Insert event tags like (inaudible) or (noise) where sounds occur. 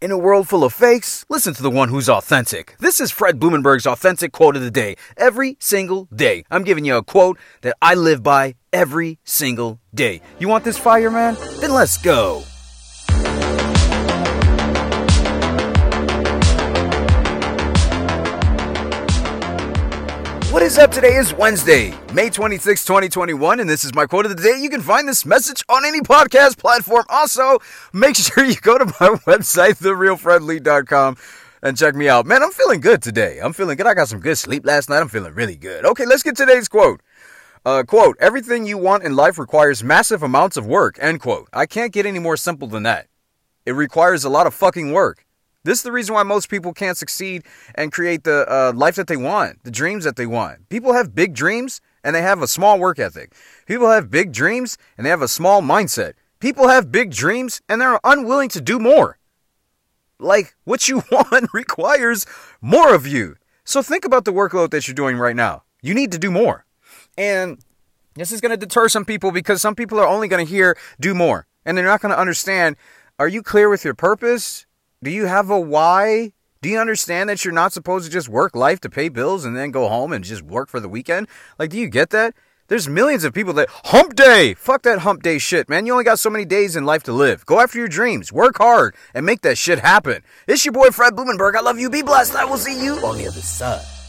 In a world full of fakes, listen to the one who's authentic. This is Fred Blumenberg's authentic quote of the day. Every single day, I'm giving you a quote that I live by every single day. You want this fire, man? Then let's go. What is up? Today is Wednesday, May 26, 2021, and this is my quote of the day. You can find this message on any podcast platform. Also, make (laughs) sure you go to my website, therealfredlee.com, and check me out. Man, I'm feeling good today. I'm feeling good. I got some good sleep last night. I'm feeling really good. Okay, let's get today's quote. Uh, quote, everything you want in life requires massive amounts of work, end quote. I can't get any more simple than that. It requires a lot of fucking work. This is the reason why most people can't succeed and create the uh, life that they want, the dreams that they want. People have big dreams and they have a small work ethic. People have big dreams and they have a small mindset. People have big dreams and they're unwilling to do more. Like, what you (laughs) want requires more of you. So think about the workload that you're doing right now. You need to do more. And this is going to deter some people because some people are only going to hear do more and they're not going to understand are you clear with your purpose? Do you have a why? Do you understand that you're not supposed to just work life to pay bills and then go home and just work for the weekend? Like, do you get that? There's millions of people that hump day. Fuck that hump day shit, man. You only got so many days in life to live. Go after your dreams, work hard, and make that shit happen. It's your boy Fred Blumenberg. I love you. Be blessed. I will see you on the other side.